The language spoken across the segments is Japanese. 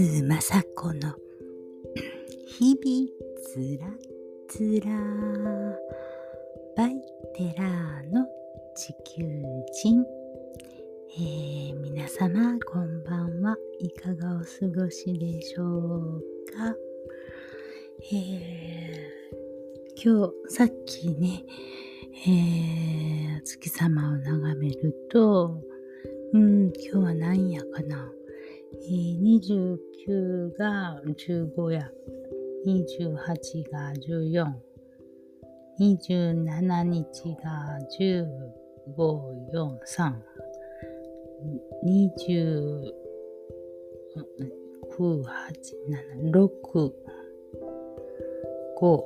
津雅子の 日々つらつらバイテラーの地球人、えー、皆様こんばんは。いかがお過ごしでしょうか、えー、今日さっきね、えー、月様を眺めるとうん、今日は何やかな。えー、29が15や、28が14、27日が15、4、3、29、8、7、6、5、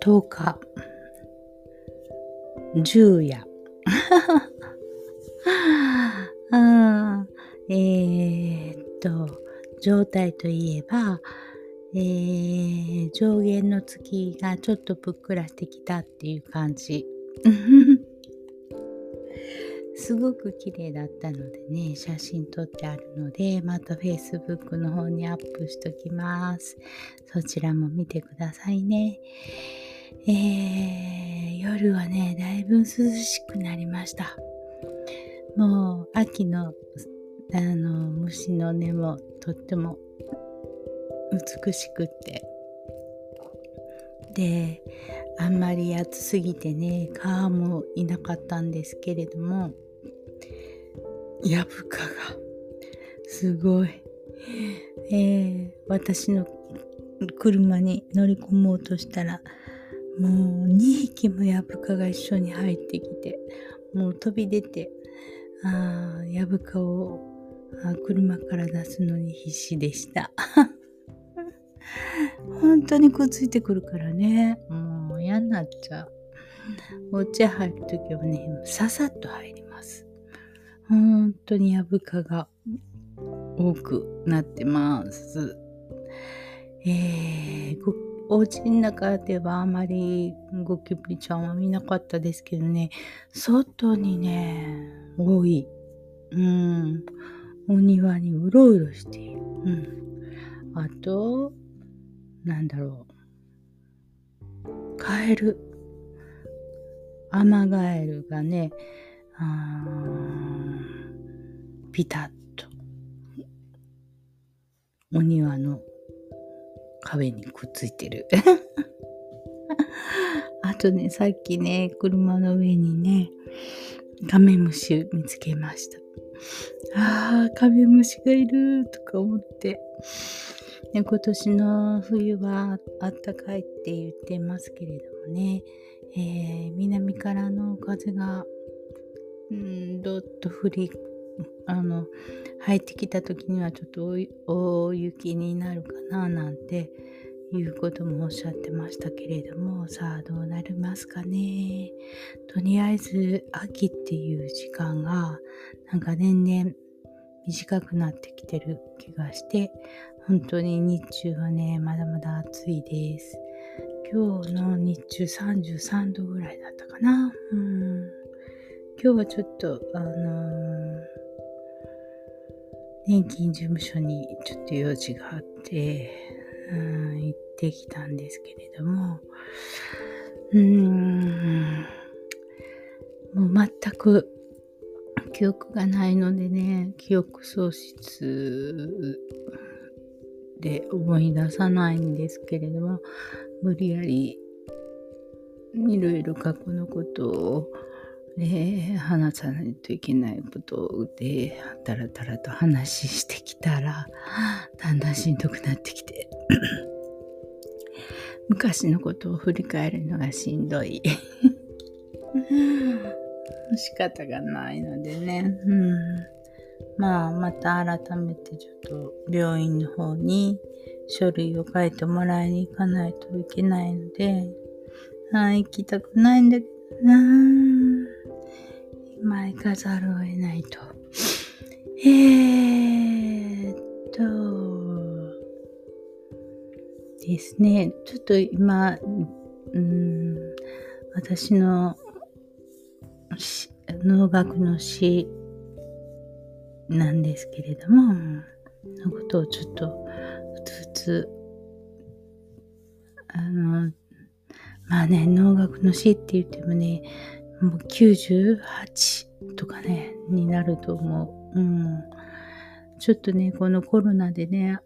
10日、10や。あえー、っと、状態といえば、えー、上限の月がちょっとぷっくらしてきたっていう感じ。すごく綺麗だったのでね、写真撮ってあるので、また Facebook の方にアップしときます。そちらも見てくださいね。えー、夜はね、だいぶ涼しくなりました。もう秋のあの虫の音もとっても美しくって。であんまり暑すぎてね蚊もいなかったんですけれどもヤブカがすごい、えー、私の車に乗り込もうとしたらもう2匹もヤブカが一緒に入ってきてもう飛び出てあやぶかをあ車から出すのに必死でした。本当にくっついてくるからね。もう嫌になっちゃう。お茶入るときはね、ささっと入ります。本当にやぶかが多くなってます。えー、お家の中ではあまりゴキブリちゃんは見なかったですけどね、外にね、多い。うん。お庭にうろうろしている。うん。あと、なんだろう。カエル。アマガエルがね、あピタッと。お庭の壁にくっついてる。あとね、さっきね、車の上にね、カメムシ見つけました。ああ、カメムシがいるとか思って。ね、今年の冬はあったかいって言ってますけれどもね、えー、南からの風が、うん、どっと降り、あの、入ってきた時にはちょっと大雪になるかななんていうこともおっしゃってましたけれどもさあどうなりますかね。とりあえず秋っていう時間がなんか年々短くなってきてる気がして本当に日中はねまだまだ暑いです。今日の日中33度ぐらいだったかな。うん。今日はちょっとあのー、年金事務所にちょっと用事があってうん行ってきたんですけれども。うーん。もう全く記憶がないのでね記憶喪失で思い出さないんですけれども無理やりいろいろ過去のことをね、話さないといけないことで、だらだらと話してきたら、だんだんしんどくなってきて、昔のことを振り返るのがしんどい。仕方がないのでね。うん、まあ、また改めてちょっと病院の方に書類を書いてもらいに行かないといけないので、あ行きたくないんだけどな今行かざるを得ないと。えー、ですね。ちょっと今、うん、私の農学の詩なんですけれども、のことをちょっと、ふつふつ、あの、まあね、能楽の詩って言ってもね、もう98とかね、になると思う。うん。ちょっとね、このコロナでね、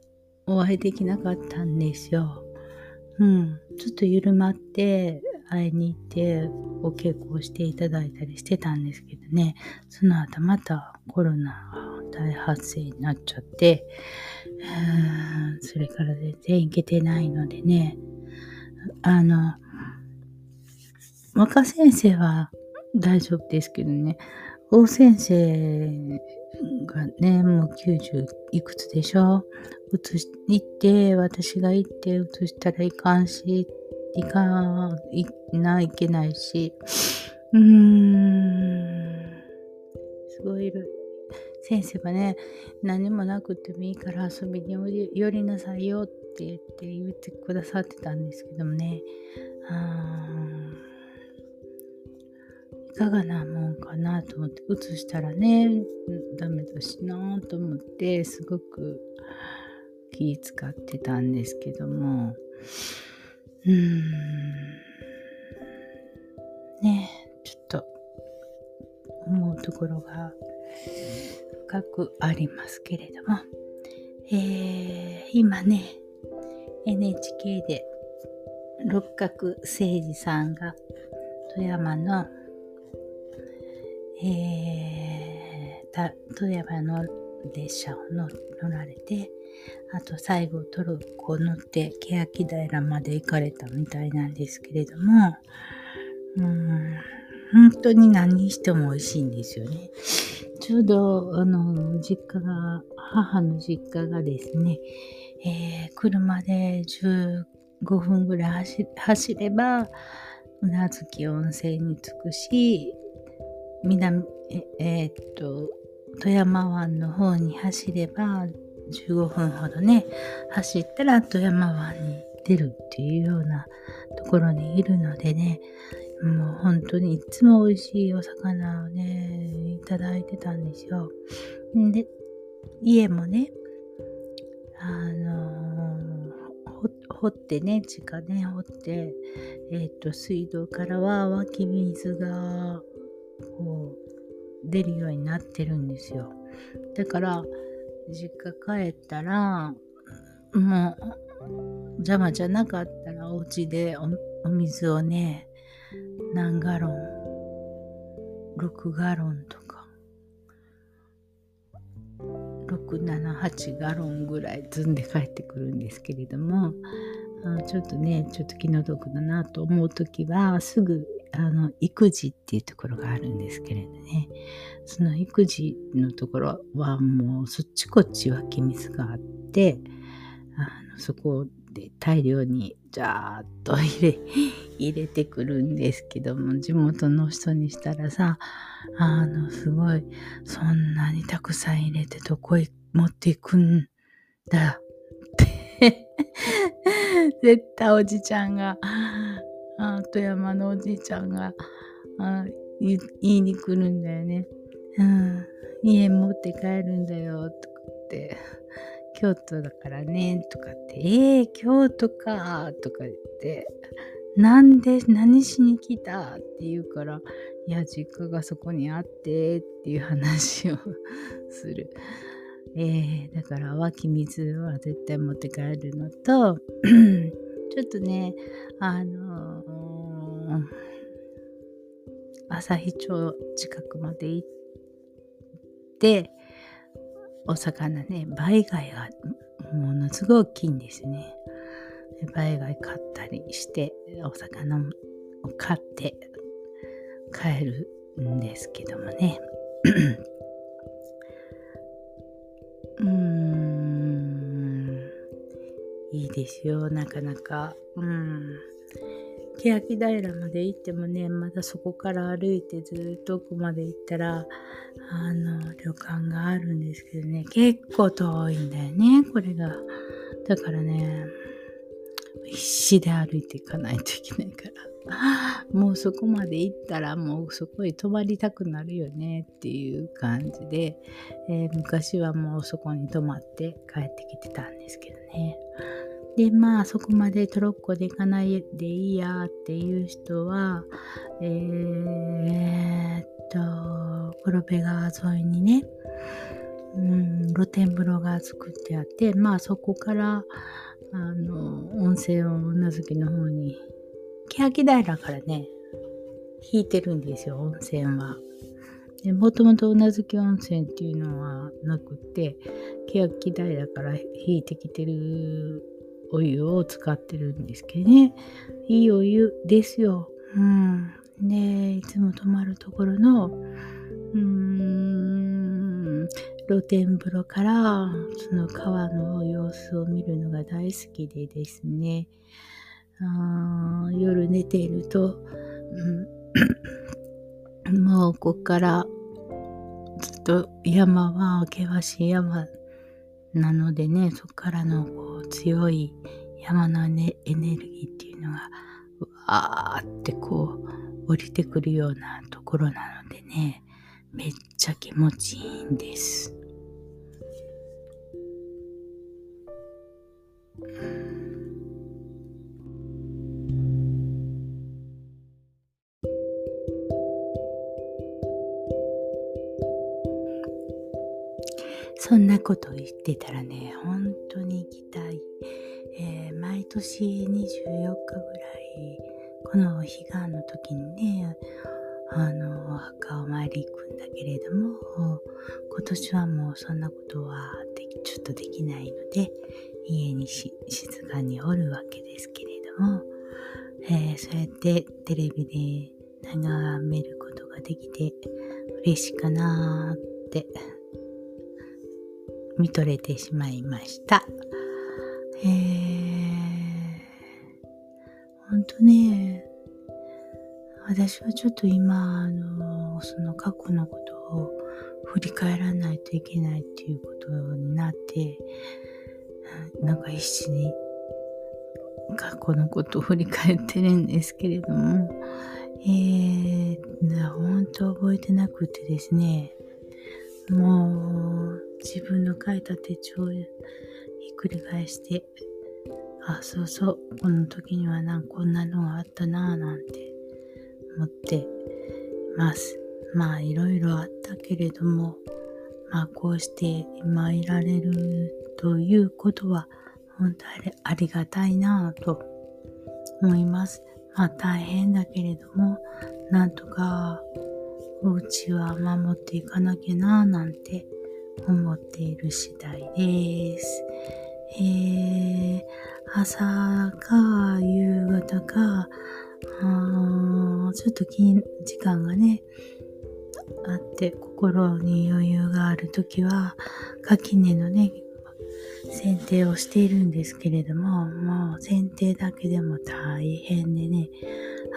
お会いできなかったんですよ。うん。ちょっと緩まって、会いに行ってお稽古をしていただいたりしてたんですけどね、その後またコロナが大発生になっちゃって、それから全然行けてないのでね、あの、若先生は大丈夫ですけどね、大先生がね、もう90いくつでしょ？移し、行って、私が行って移したらいかんし、いかいないけないし、うーん、すごい。いる。先生がね、何もなくてもいいから遊びに寄りなさいよって言って言ってくださってたんですけどもね、かがなもんかなと思って写したらねダメだしなと思ってすごく気使ってたんですけども。うーん。ねちょっと思うところが深くありますけれども、えー、今ね NHK で六角誠治さんが富山のえー、富山の列車を乗られて、あと最後トルコ乗って欅平まで行かれたみたいなんですけれども、うん、本当に何しても美味しいんですよね。ちょうど、あの、実家が、母の実家がですね、えー、車で15分ぐらい走れば、宇奈月温泉に着くし、南、えー、っと、富山湾の方に走れば15分ほどね、走ったら富山湾に出るっていうようなところにいるのでね、もう本当にいつも美味しいお魚をね、いただいてたんですよ。で、家もね、あのー、掘ってね、地下ね、掘って、えっ、と、水道からは湧き水がこう出るようになってるんですよ。だから実家帰ったらもう邪魔じゃなかったらお家でお水をね何ガロン6ガロンとか678ガロンぐらい積んで帰ってくるんですけれどもちょっとねちょっと気の毒だなと思う時はすぐあの、育児っていうところがあるんですけれどね、その育児のところはもうそっちこっち湧き水があって、あのそこで大量にジャーっと入れ、入れてくるんですけども、地元の人にしたらさ、あの、すごい、そんなにたくさん入れてどこへ持っていくんだって 絶対おじちゃんがあ富山のおじいちゃんがあ言いに来るんだよね。うん、家持って帰るんだよとかって、京都だからねとかって、えー、京都かとか言って、なんで何しに来た？って言うから、いや、実家がそこにあってっていう話を する。えー、だから湧き水は絶対持って帰るのと、ちょっとね、あのー、旭町近くまで行って、お魚ね、倍貝がものすごい大きいんですね。倍貝買ったりして、お魚を買って帰るんですけどもね。うーん。いいですよ、なかなか。うん。欅平まで行ってもね、まだそこから歩いてずっと奥まで行ったら、あの、旅館があるんですけどね、結構遠いんだよね、これが。だからね、必死で歩いていかないといけないから。もうそこまで行ったらもうそこに泊まりたくなるよねっていう感じで、えー、昔はもうそこに泊まって帰ってきてたんですけどね。で、まあそこまでトロッコで行かないでいいやっていう人は、えー、っと、黒部川沿いにね、うん、露天風呂が作ってあって、まあそこから、あの、温泉をうなずきの方に、欅平からね、引いてるんですよ、温泉は。でもともとうなずき温泉っていうのはなくて、欅平から引いてきてるお湯を使ってるんですけどね。いいお湯ですよ。うん。で、いつも泊まるところの、うん、露天風呂からその川の様子を見るのが大好きでですね。あ夜寝ていると、うん、もうこっからずっと山は険しい山なのでね、そこからのこう強い山のねエネルギーっていうのが、わーってこう降りてくるようなところなのでね、めっちゃ気持ちいいんです。そんなこと言ってたらね、本当に行きたい。えー、毎年24日ぐらい、この彼岸の時にね、あの、お墓を参り行くんだけれども、今年はもうそんなことはちょっとできないので、家に静かにおるわけですけれども、えー、そうやってテレビで眺めることができて嬉しいかなーって見とれてしまいました。えー、ほんとね、私はちょっと今、あの、その過去のことを振り返らないといけないっていうことになって、なんか必死に過去のことを振り返ってるんですけれども、えー、本当覚えてなくてですね、もう自分の書いた手帳をひっくり返して、あ、そうそう、この時にはなんこんなのがあったなぁなんて思ってます。まあいろいろあったけれども、まあこうして今いられるということは本当にありがたいなぁと思います。まあ大変だけれども、なんとかお家は守っていかなきゃなぁなんて思っている次第です。えー、朝か夕方か、ちょっと時間がね、あって心に余裕があるときは、垣根のね、剪定をしているんですけれども、もう剪定だけでも大変でね、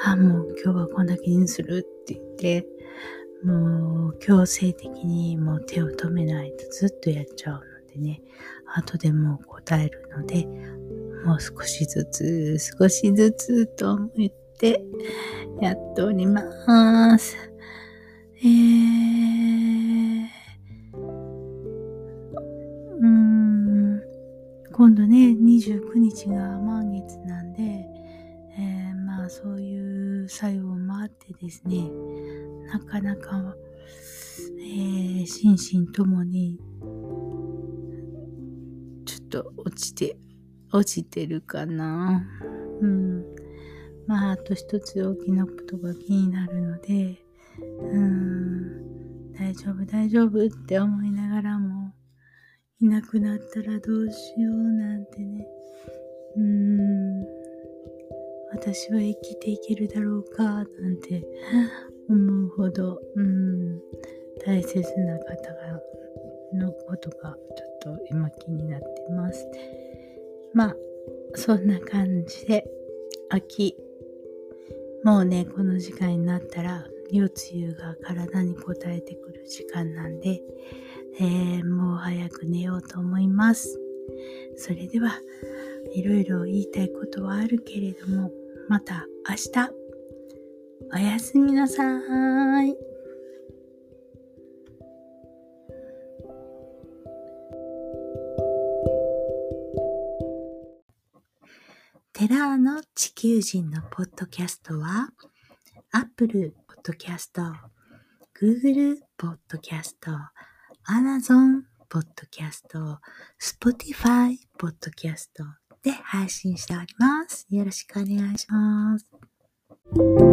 あ、もう今日はこんだけにするって言って、もう強制的にもう手を止めないとずっとやっちゃうのでね、後でもう答えるので、もう少しずつ、少しずつと思ってやっております。えー、うん、今度ね、29日が満月なんで、えー、まあそういう作用もあってですね、なかなか、えー、心身ともに、ちょっと落ちて、落ちてるかな。うん。まあ、あと一つ大きなことが気になるので、うん、大丈夫、大丈夫って思いながらも、いなくなったらどうしようなんてね、うん、私は生きていけるだろうか、なんて 思うほど、うん、大切な方、のことがちょっと今気になってます。まあ、そんな感じで、秋、もうね、この時間になったら、夜露が体に応えてくる時間なんで、えー、もう早く寝ようと思います。それでは、いろいろ言いたいことはあるけれども、また明日、おやすみなさーい。テラーの地球人のポッドキャストは、Apple Podcast、Google Podcast、Amazon Podcast、Spotify Podcast で配信しております。よろしくお願いします。